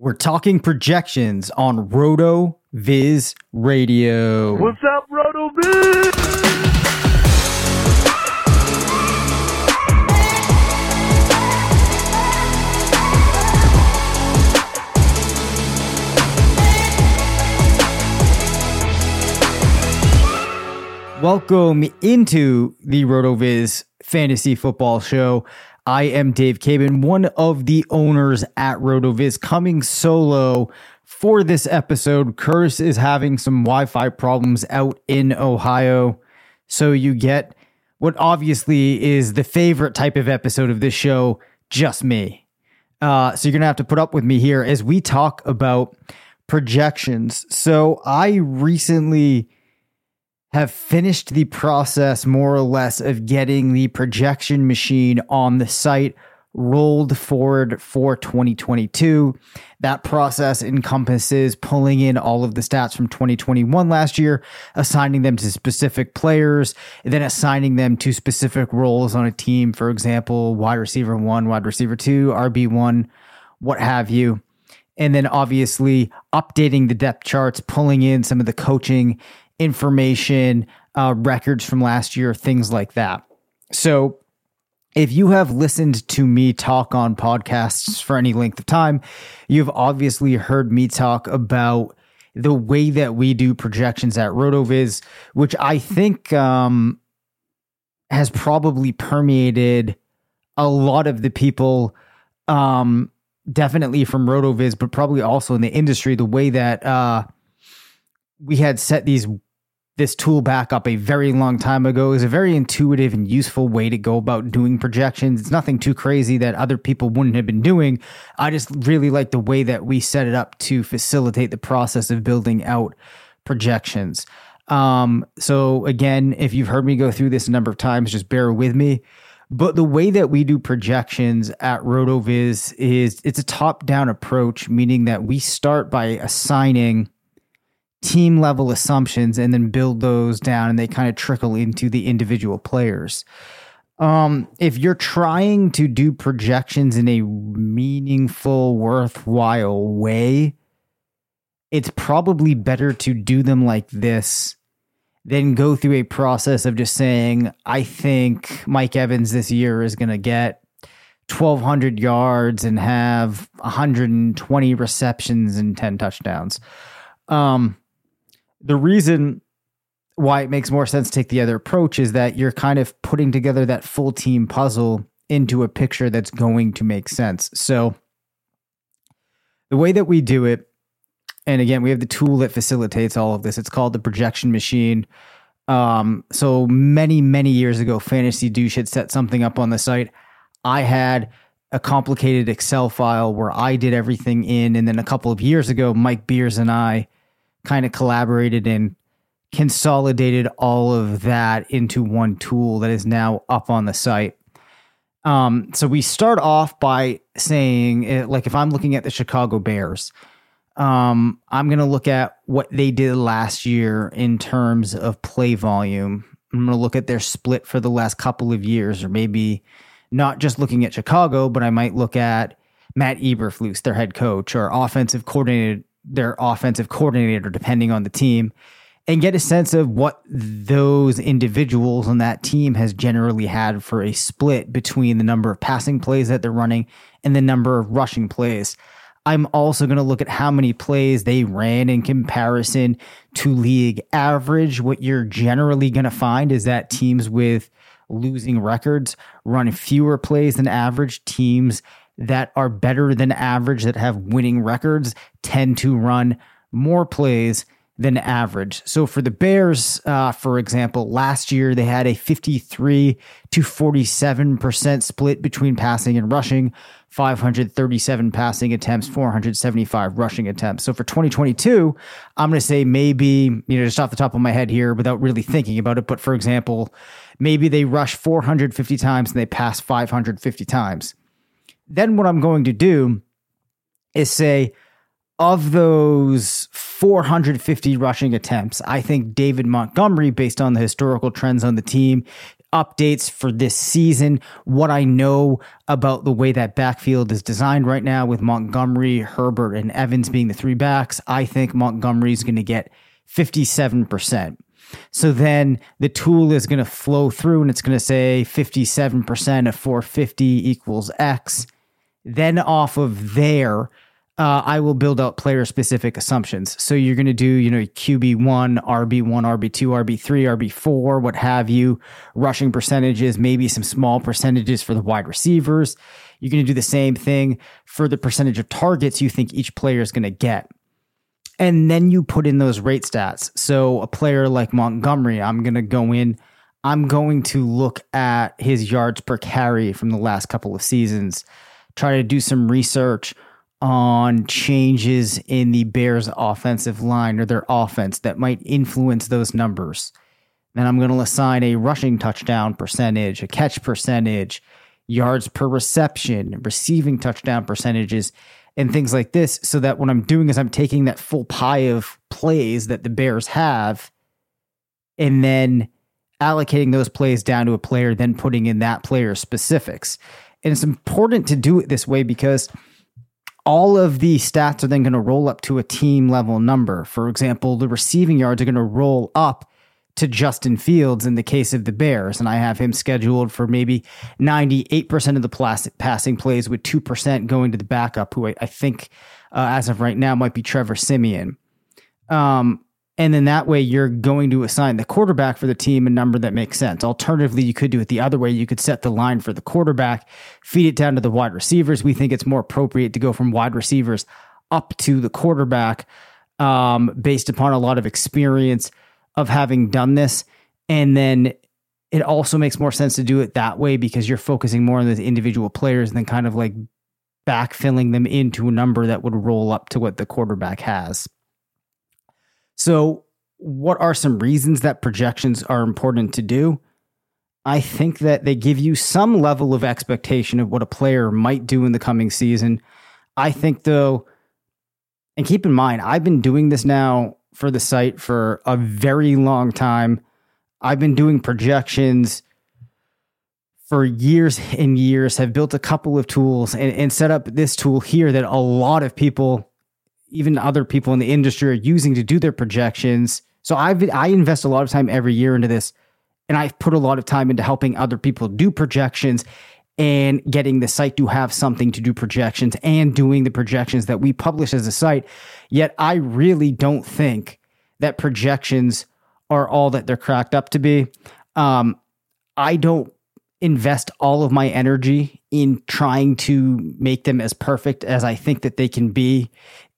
We're talking projections on Roto Viz Radio. What's up, Roto Viz? Welcome into the RotoViz Fantasy Football Show. I am Dave Caban, one of the owners at RotoViz, coming solo for this episode. Curtis is having some Wi Fi problems out in Ohio. So you get what obviously is the favorite type of episode of this show, just me. Uh, so you're going to have to put up with me here as we talk about projections. So I recently have finished the process more or less of getting the projection machine on the site rolled forward for 2022. That process encompasses pulling in all of the stats from 2021 last year, assigning them to specific players, then assigning them to specific roles on a team. For example, wide receiver one, wide receiver two, RB1, what have you. And then obviously updating the depth charts, pulling in some of the coaching information, uh, records from last year, things like that. So, if you have listened to me talk on podcasts for any length of time, you've obviously heard me talk about the way that we do projections at RotoViz, which I think um, has probably permeated a lot of the people, um, definitely from RotoViz, but probably also in the industry, the way that uh, we had set these this tool back up a very long time ago. is a very intuitive and useful way to go about doing projections. It's nothing too crazy that other people wouldn't have been doing. I just really like the way that we set it up to facilitate the process of building out projections. Um, so again, if you've heard me go through this a number of times, just bear with me. But the way that we do projections at RotoViz is it's a top down approach, meaning that we start by assigning team level assumptions and then build those down and they kind of trickle into the individual players. Um, if you're trying to do projections in a meaningful, worthwhile way, it's probably better to do them like this than go through a process of just saying, I think Mike Evans this year is going to get 1,200 yards and have 120 receptions and 10 touchdowns. Um, the reason why it makes more sense to take the other approach is that you're kind of putting together that full team puzzle into a picture that's going to make sense. So the way that we do it, and again, we have the tool that facilitates all of this. It's called the projection machine. Um, so many, many years ago, Fantasy Douche had set something up on the site. I had a complicated Excel file where I did everything in, and then a couple of years ago, Mike Beers and I kind of collaborated and consolidated all of that into one tool that is now up on the site. Um, so we start off by saying, eh, like, if I'm looking at the Chicago Bears, um, I'm going to look at what they did last year in terms of play volume. I'm going to look at their split for the last couple of years, or maybe not just looking at Chicago, but I might look at Matt Eberflus, their head coach, or offensive coordinator their offensive coordinator, depending on the team, and get a sense of what those individuals on that team has generally had for a split between the number of passing plays that they're running and the number of rushing plays. I'm also going to look at how many plays they ran in comparison to league average. What you're generally going to find is that teams with losing records run fewer plays than average. Teams that are better than average, that have winning records, tend to run more plays than average. So for the Bears, uh, for example, last year they had a 53 to 47% split between passing and rushing, 537 passing attempts, 475 rushing attempts. So for 2022, I'm going to say maybe, you know, just off the top of my head here without really thinking about it, but for example, maybe they rush 450 times and they pass 550 times. Then what I'm going to do is say, of those 450 rushing attempts, I think David Montgomery, based on the historical trends on the team, updates for this season, what I know about the way that backfield is designed right now with Montgomery, Herbert, and Evans being the three backs, I think Montgomery is going to get 57%. So then the tool is going to flow through and it's going to say 57% of 450 equals X. Then off of there, uh, I will build out player specific assumptions. So you're going to do, you know, QB1, RB1, RB2, RB3, RB4, what have you, rushing percentages, maybe some small percentages for the wide receivers. You're going to do the same thing for the percentage of targets you think each player is going to get. And then you put in those rate stats. So a player like Montgomery, I'm going to go in, I'm going to look at his yards per carry from the last couple of seasons, try to do some research on changes in the Bears offensive line or their offense that might influence those numbers. Then I'm going to assign a rushing touchdown percentage, a catch percentage, yards per reception, receiving touchdown percentages, and things like this. So that what I'm doing is I'm taking that full pie of plays that the Bears have and then allocating those plays down to a player, then putting in that player's specifics. And it's important to do it this way because all of the stats are then going to roll up to a team level number. For example, the receiving yards are going to roll up to Justin Fields in the case of the Bears. And I have him scheduled for maybe 98% of the passing plays with 2% going to the backup, who I, I think, uh, as of right now, might be Trevor Siemian. Um, and then that way you're going to assign the quarterback for the team a number that makes sense. Alternatively, you could do it the other way. You could set the line for the quarterback, feed it down to the wide receivers. We think it's more appropriate to go from wide receivers up to the quarterback um, based upon a lot of experience of having done this. And then it also makes more sense to do it that way because you're focusing more on the individual players than kind of like backfilling them into a number that would roll up to what the quarterback has. So, what are some reasons that projections are important to do? I think that they give you some level of expectation of what a player might do in the coming season. I think, though, and keep in mind, I've been doing this now for the site for a very long time. I've been doing projections for years and years, have built a couple of tools and, and set up this tool here that a lot of people even other people in the industry are using to do their projections. So I've I invest a lot of time every year into this, and I've put a lot of time into helping other people do projections and getting the site to have something to do projections and doing the projections that we publish as a site. Yet I really don't think that projections are all that they're cracked up to be. Um, I don't invest all of my energy in trying to make them as perfect as I think that they can be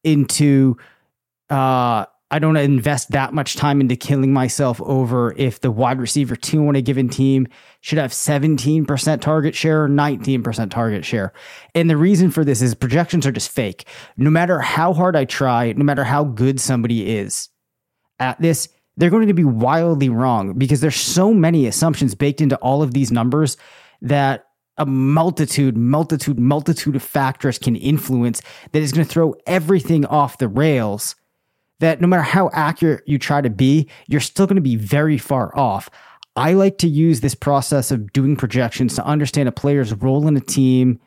into uh I don't invest that much time into killing myself over if the wide receiver two on a given team should have 17% target share or 19% target share. And the reason for this is projections are just fake. No matter how hard I try, no matter how good somebody is at this, they're going to be wildly wrong because there's so many assumptions baked into all of these numbers that a multitude, multitude, multitude of factors can influence that is going to throw everything off the rails. That no matter how accurate you try to be, you're still going to be very far off. I like to use this process of doing projections to understand a player's role in a team,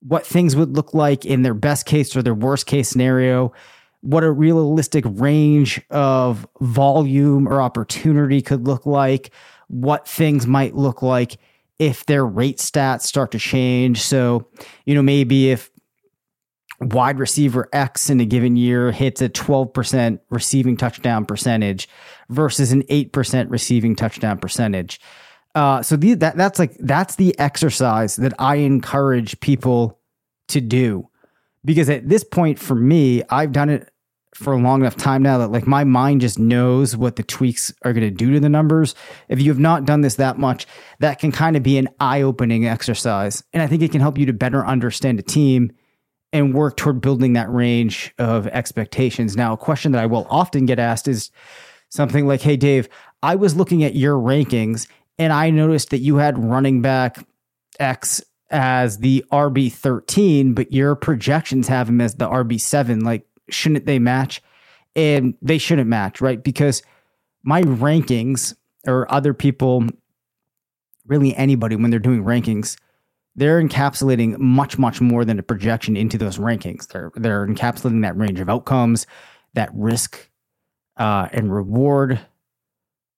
what things would look like in their best case or their worst case scenario, what a realistic range of volume or opportunity could look like, what things might look like if their rate stats start to change. So, you know, maybe if wide receiver X in a given year hits a 12% receiving touchdown percentage versus an 8% receiving touchdown percentage. Uh, so the, that that's like that's the exercise that I encourage people to do because at this point for me, I've done it for a long enough time now that like my mind just knows what the tweaks are going to do to the numbers. If you have not done this that much, that can kind of be an eye-opening exercise, and I think it can help you to better understand a team and work toward building that range of expectations. Now, a question that I will often get asked is something like, "Hey Dave, I was looking at your rankings and I noticed that you had running back X as the RB13, but your projections have him as the RB7. Like, shouldn't they match? And they shouldn't match, right? Because my rankings or other people, really anybody, when they're doing rankings, they're encapsulating much, much more than a projection into those rankings. They're they're encapsulating that range of outcomes, that risk uh, and reward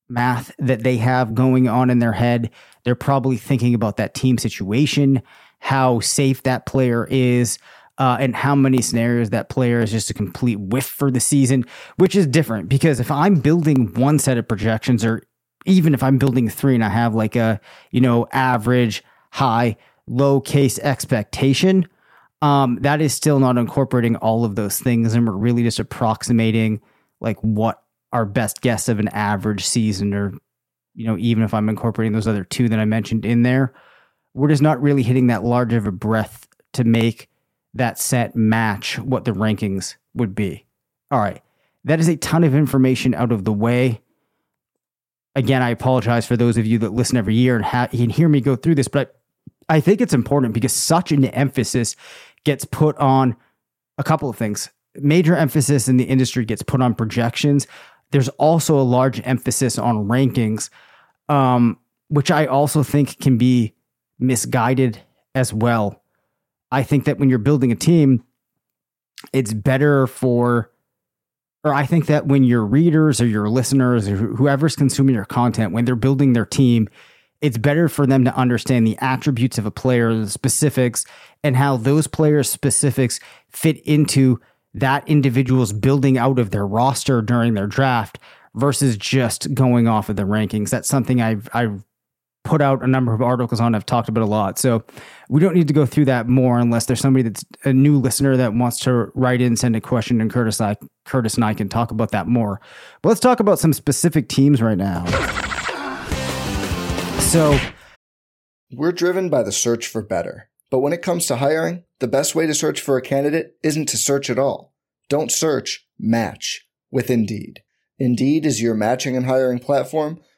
math that they have going on in their head. They're probably thinking about that team situation, how safe that player is, uh, and how many scenarios that player is just a complete whiff for the season, which is different because if I'm building one set of projections, or even if I'm building three and I have like a, you know, average, high, low case expectation, um, that is still not incorporating all of those things. And we're really just approximating like what our best guess of an average season or you know even if i'm incorporating those other two that i mentioned in there we're just not really hitting that large of a breadth to make that set match what the rankings would be. All right. That is a ton of information out of the way. Again i apologize for those of you that listen every year and ha- can hear me go through this but i think it's important because such an emphasis gets put on a couple of things. Major emphasis in the industry gets put on projections. There's also a large emphasis on rankings, um, which I also think can be misguided as well. I think that when you're building a team, it's better for, or I think that when your readers or your listeners or whoever's consuming your content, when they're building their team, it's better for them to understand the attributes of a player, the specifics, and how those players' specifics fit into that individual's building out of their roster during their draft versus just going off of the rankings. That's something I've I've put out a number of articles on. I've talked about a lot. So we don't need to go through that more unless there's somebody that's a new listener that wants to write in, send a question, and Curtis, I, Curtis and I can talk about that more. But let's talk about some specific teams right now. So we're driven by the search for better. But when it comes to hiring, the best way to search for a candidate isn't to search at all. Don't search, match with Indeed. Indeed is your matching and hiring platform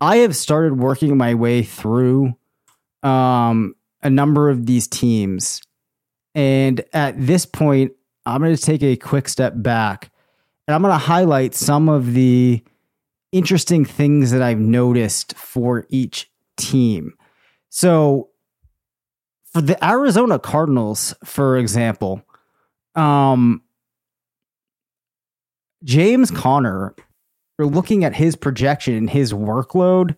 I have started working my way through um, a number of these teams. And at this point, I'm going to take a quick step back and I'm going to highlight some of the interesting things that I've noticed for each team. So, for the Arizona Cardinals, for example, um, James Conner looking at his projection and his workload,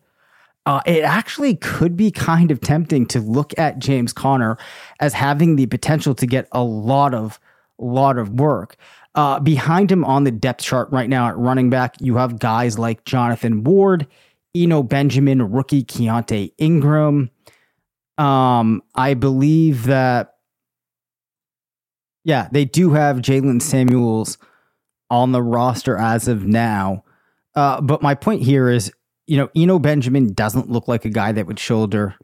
uh, it actually could be kind of tempting to look at James Conner as having the potential to get a lot of lot of work. Uh, behind him on the depth chart right now at running back, you have guys like Jonathan Ward, Eno Benjamin, rookie Keaontay Ingram. Um, I believe that, yeah, they do have Jaylen Samuels on the roster as of now. Uh, but my point here is you know, Eno Benjamin doesn't look like a guy that would shoulder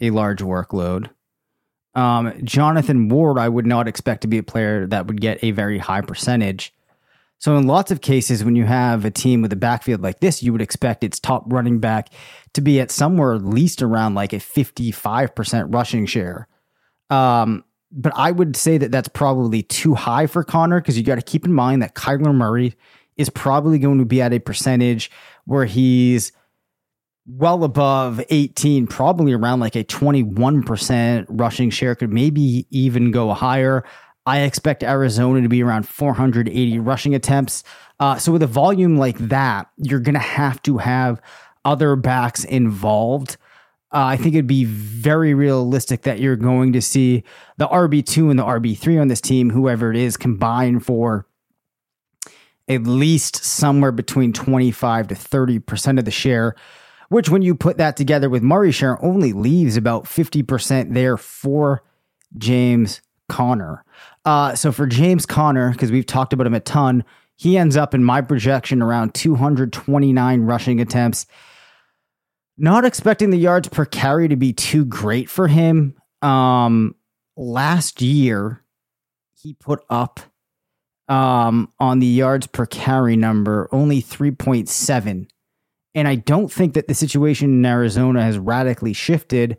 a large workload. Um, Jonathan Ward, I would not expect to be a player that would get a very high percentage. So, in lots of cases, when you have a team with a backfield like this, you would expect its top running back to be at somewhere at least around like a 55% rushing share. Um, but I would say that that's probably too high for Conner because you got to keep in mind that Kyler Murray is probably going to be at a percentage where he's well above 18, probably around like a 21% rushing share, could maybe even go higher. I expect Arizona to be around 480 rushing attempts. Uh, so, with a volume like that, you're going to have to have other backs involved. Uh, I think it'd be very realistic that you're going to see the RB2 and the RB3 on this team, whoever it is, combine for at least somewhere between 25 to 30% of the share which when you put that together with Murray share only leaves about 50% there for James Conner. Uh, so for James Conner, because we've talked about him a ton, he ends up in my projection around 229 rushing attempts. Not expecting the yards per carry to be too great for him. Um, last year, he put up um, on the yards per carry number only 3.7 and I don't think that the situation in Arizona has radically shifted.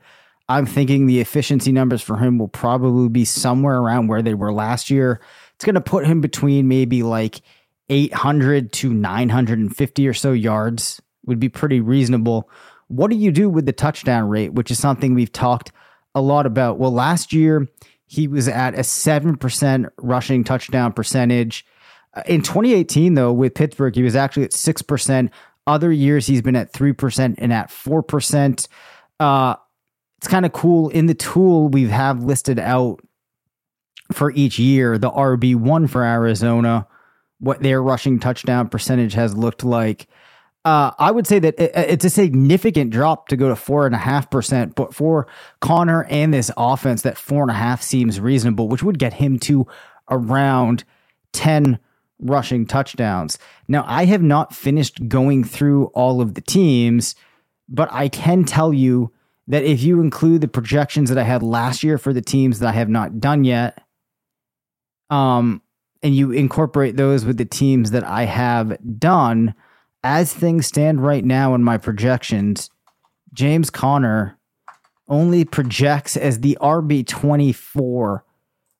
I'm thinking the efficiency numbers for him will probably be somewhere around where they were last year. It's going to put him between maybe like 800 to 950 or so yards, would be pretty reasonable. What do you do with the touchdown rate, which is something we've talked a lot about? Well, last year he was at a 7% rushing touchdown percentage. Uh, in 2018, though, with Pittsburgh, he was actually at 6%. Other years he's been at 3% and at 4%. Uh, it's kind of cool. In the tool, we have listed out for each year the RB1 for Arizona, what their rushing touchdown percentage has looked like. Uh, I would say that it's a significant drop to go to four and a half percent, but for Conner and this offense, that four and a half seems reasonable, which would get him to around 10 rushing touchdowns. Now, I have not finished going through all of the teams, but I can tell you that if you include the projections that I had last year for the teams that I have not done yet, um, and you incorporate those with the teams that I have done, as things stand right now in my projections, James Conner only projects as the RB24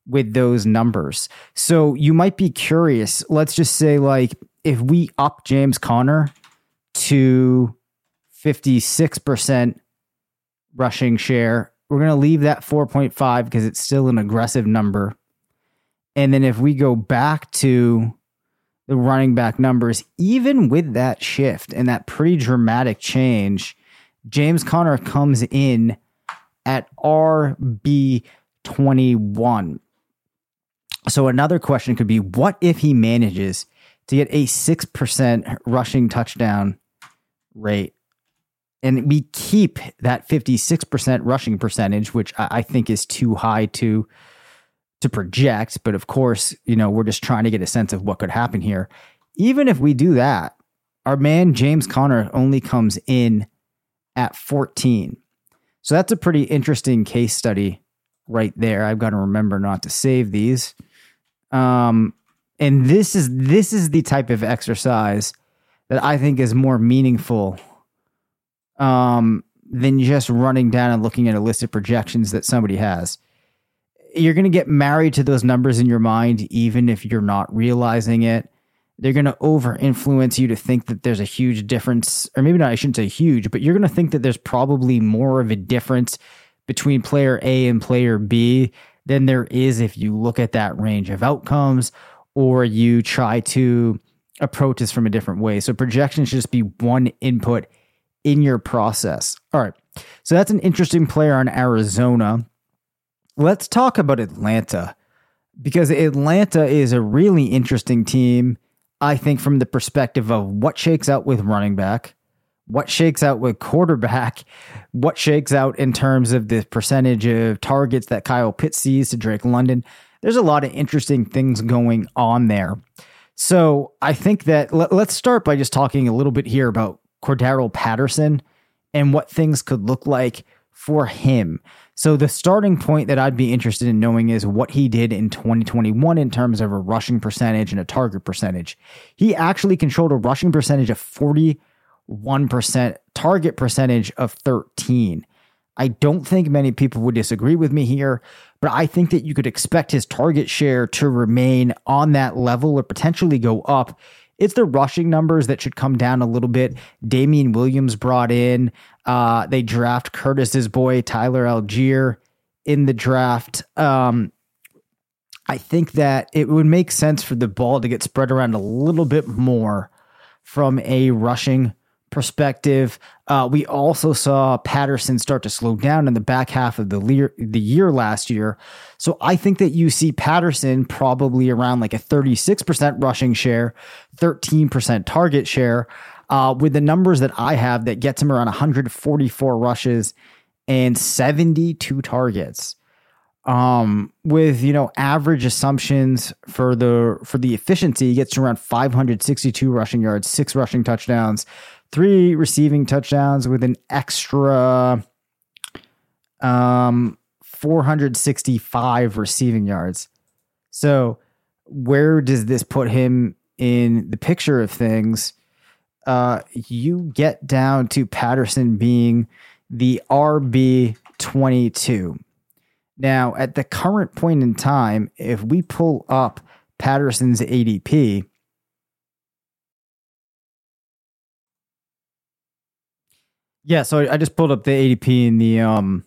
with those numbers. So you might be curious. Let's just say, like, if we up James Conner to 56% rushing share, we're going to leave that 4.5 because it's still an aggressive number. And then if we go back to the running back numbers, even with that shift and that pretty dramatic change, James Conner comes in at RB21. So another question could be what if he manages to get a 6% rushing touchdown rate and we keep that 56% rushing percentage which I think is too high to to project but of course you know we're just trying to get a sense of what could happen here. Even if we do that our man James Conner only comes in at 14 so that's a pretty interesting case study right there. I've got to remember not to save these. Um, and this is this is the type of exercise that I think is more meaningful um, than just running down and looking at a list of projections that somebody has. You're going to get married to those numbers in your mind, even if you're not realizing it. They're going to over influence you to think that there's a huge difference, or maybe not, I shouldn't say huge, but you're going to think that there's probably more of a difference between player A and player B than there is if you look at that range of outcomes or you try to approach this from a different way. So projection should just be one input in your process. All right. So that's an interesting player on Arizona. Let's talk about Atlanta because Atlanta is a really interesting team, I think, from the perspective of what shakes out with running back, what shakes out with quarterback, what shakes out in terms of the percentage of targets that Kyle Pitts sees to Drake London. There's a lot of interesting things going on there. So I think that let, us start by just talking a little bit here about Cordarrelle Patterson and what things could look like for him. So the starting point that I'd be interested in knowing is what he did in 2021 in terms of a rushing percentage and a target percentage. He actually controlled a rushing percentage of 41%, target percentage of 13. I don't think many people would disagree with me here, but I think that you could expect his target share to remain on that level or potentially go up it's the rushing numbers that should come down a little bit. Damien Williams brought in. Uh, they draft Curtis's boy Tyler Allgeier, in the draft. Um, I think that it would make sense for the ball to get spread around a little bit more from a rushing perspective. Uh, we also saw Patterson start to slow down in the back half of the year, the year last year. So I think that you see Patterson probably around like a 36% rushing share, 13% target share. Uh, with the numbers that I have, that gets him around 144 rushes and 72 targets. Um, with you know average assumptions for the for the efficiency, he gets around 562 rushing yards, six rushing touchdowns, three receiving touchdowns with an extra um 465 receiving yards. So, where does this put him in the picture of things? Uh, you get down to Patterson being the RB 22. Now, at the current point in time, if we pull up Patterson's ADP, Yeah, so I just pulled up the ADP in the um,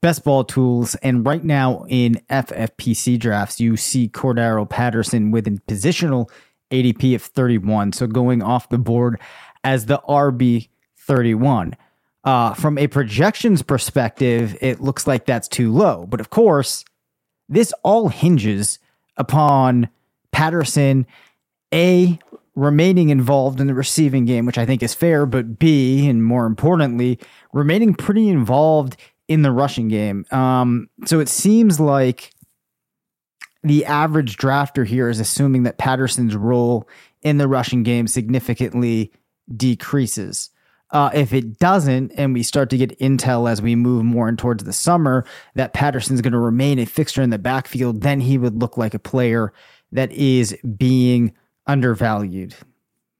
best ball tools, and right now in FFPC drafts, you see Cordarrelle Patterson with a positional ADP of 31, so going off the board as the RB 31. Uh, from a projections perspective, it looks like that's too low, but of course, this all hinges upon Patterson a remaining involved in the receiving game, which I think is fair, but B, and more importantly, remaining pretty involved in the rushing game. Um, so it seems like the average drafter here is assuming that Patterson's role in the rushing game significantly decreases. Uh, if it doesn't, and we start to get intel as we move more in towards the summer that Patterson's going to remain a fixture in the backfield, then he would look like a player that is being undervalued.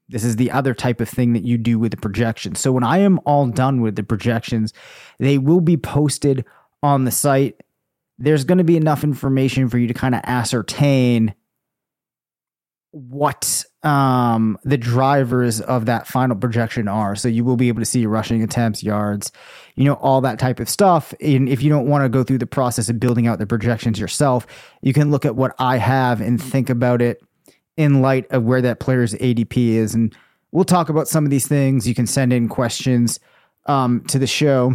This is the other type of thing that you do with the projections. So when I am all done with the projections, they will be posted on the site. There's going to be enough information for you to kind of ascertain what um, the drivers of that final projection are. So you will be able to see rushing attempts, yards, you know, all that type of stuff. And if you don't want to go through the process of building out the projections yourself, you can look at what I have and think about it in light of where that player's ADP is. And we'll talk about some of these things. You can send in questions um, to the show.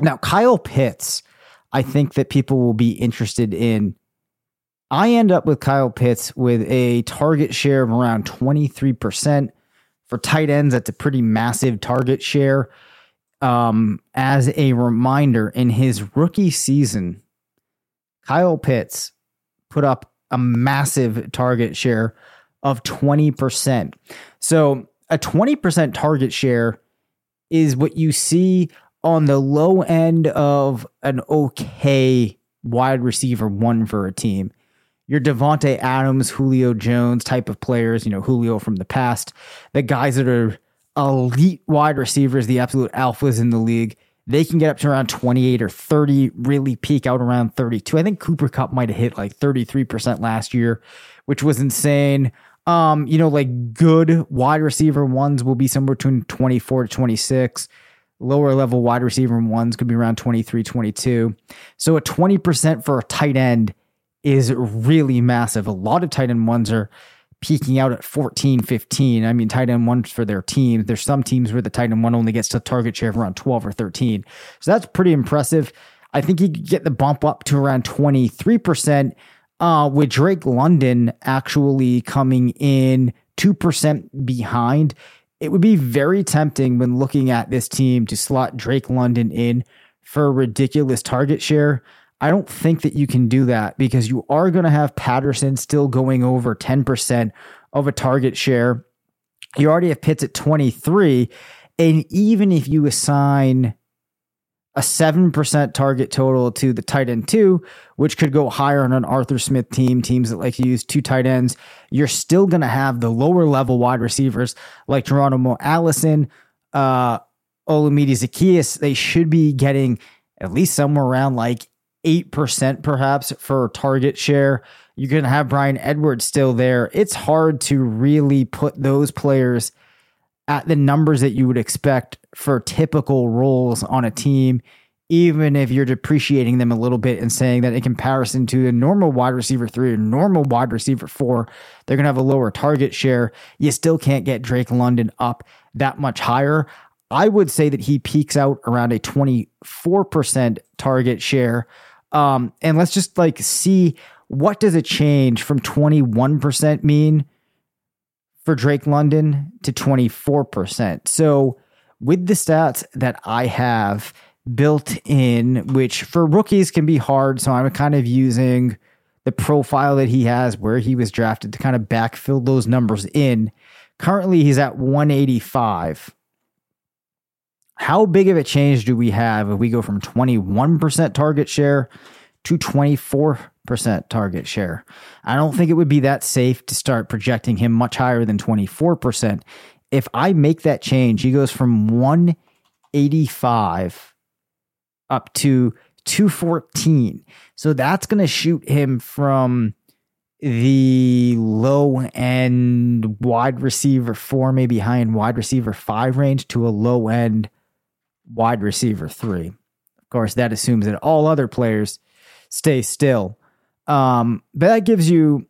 Now, Kyle Pitts, I think that people will be interested in. I end up with Kyle Pitts with a target share of around 23%. For tight ends, that's a pretty massive target share. Um, as a reminder, in his rookie season, Kyle Pitts put up a massive target share of 20%. So, a 20% target share is what you see on the low end of an okay wide receiver one for a team. Your Davante Adams, Julio Jones type of players, you know, Julio from the past, the guys that are elite wide receivers, the absolute alphas in the league they can get up to around 28 or 30, really peak out around 32. I think Cooper Kupp might have hit like 33% last year, which was insane. Um, you know, like good wide receiver ones will be somewhere between 24 to 26. Lower level wide receiver ones could be around 23, 22. So a 20% for a tight end is really massive. A lot of tight end ones are peaking out at 14, 15. I mean, tight end one for their team. There's some teams where the tight end one only gets to target share of around 12 or 13. So that's pretty impressive. I think he could get the bump up to around 23%, uh, with Drake London actually coming in 2% behind. It would be very tempting when looking at this team to slot Drake London in for a ridiculous target share. I don't think that you can do that because you are going to have Patterson still going over 10% of a target share. You already have Pitts at 23. And even if you assign a 7% target total to the tight end two, which could go higher on an Arthur Smith team, teams that like to use two tight ends, you're still going to have the lower level wide receivers like Geronimo Allison, uh, Olamide Zaccheaus. They should be getting at least somewhere around like 8% perhaps for target share. You can have Bryan Edwards still there. It's hard to really put those players at the numbers that you would expect for typical roles on a team, even if you're depreciating them a little bit and saying that in comparison to a normal wide receiver three or normal wide receiver four, they're going to have a lower target share. You still can't get Drake London up that much higher. I would say that he peaks out around a 24% target share um, and let's just like see what does a change from 21% mean for Drake London to 24%. So with the stats that I have built in, which for rookies can be hard, so I'm kind of using the profile that he has, where he was drafted to kind of backfill those numbers in. Currently, he's at 185. How big of a change do we have if we go from 21% target share to 24% target share? I don't think it would be that safe to start projecting him much higher than 24%. If I make that change, he goes from 185 up to 214. So that's going to shoot him from the low end wide receiver four, maybe high end wide receiver five range to a low end wide receiver three. Of course, that assumes that all other players stay still. Um, but that gives you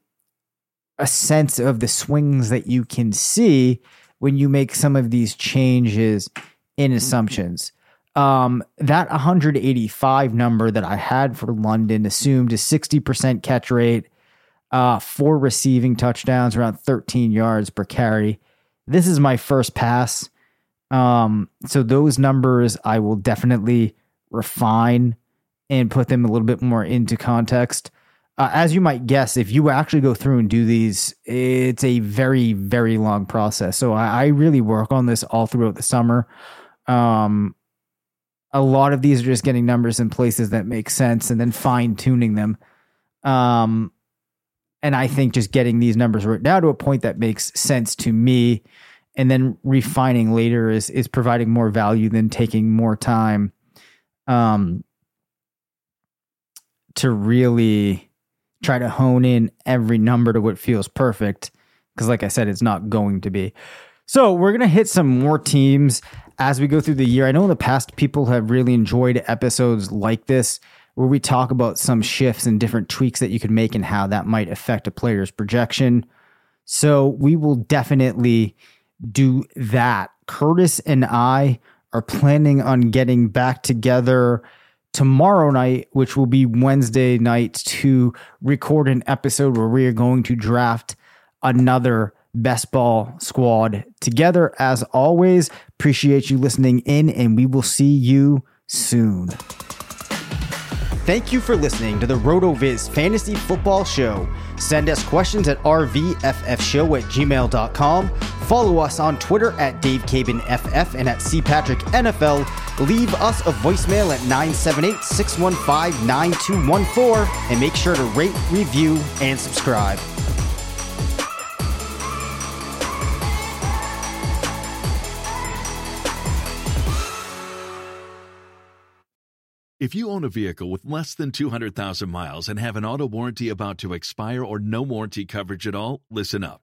a sense of the swings that you can see when you make some of these changes in assumptions. Um, that 185 number that I had for London assumed a 60% catch rate, uh, four receiving touchdowns, around 13 yards per carry. This is my first pass um, so those numbers I will definitely refine and put them a little bit more into context. Uh, as you might guess, if you actually go through and do these, it's a very, very long process. So I, I really work on this all throughout the summer. Um, a lot of these are just getting numbers in places that make sense and then fine tuning them. Um, and I think just getting these numbers right now to a point that makes sense to me and then refining later is is providing more value than taking more time um to really try to hone in every number to what feels perfect. Because like i said it's not going to be. So we're going to hit some more teams as we go through the year. I know in the past people have really enjoyed episodes like this where we talk about some shifts and different tweaks that you could make and how that might affect a player's projection. So we will definitely do that. Curtis and I are planning on getting back together tomorrow night, which will be Wednesday night, to record an episode where we are going to draft another best ball squad together. As always, appreciate you listening in, and we will see you soon. Thank you for listening to the RotoViz Fantasy Football Show. Send us questions at rvffshow at gmail.com. Follow us on Twitter at DaveCabanFF and at CPatrickNFL. Leave us a voicemail at 978 615 9214 and make sure to rate, review, and subscribe. If you own a vehicle with less than 200,000 miles and have an auto warranty about to expire or no warranty coverage at all, listen up.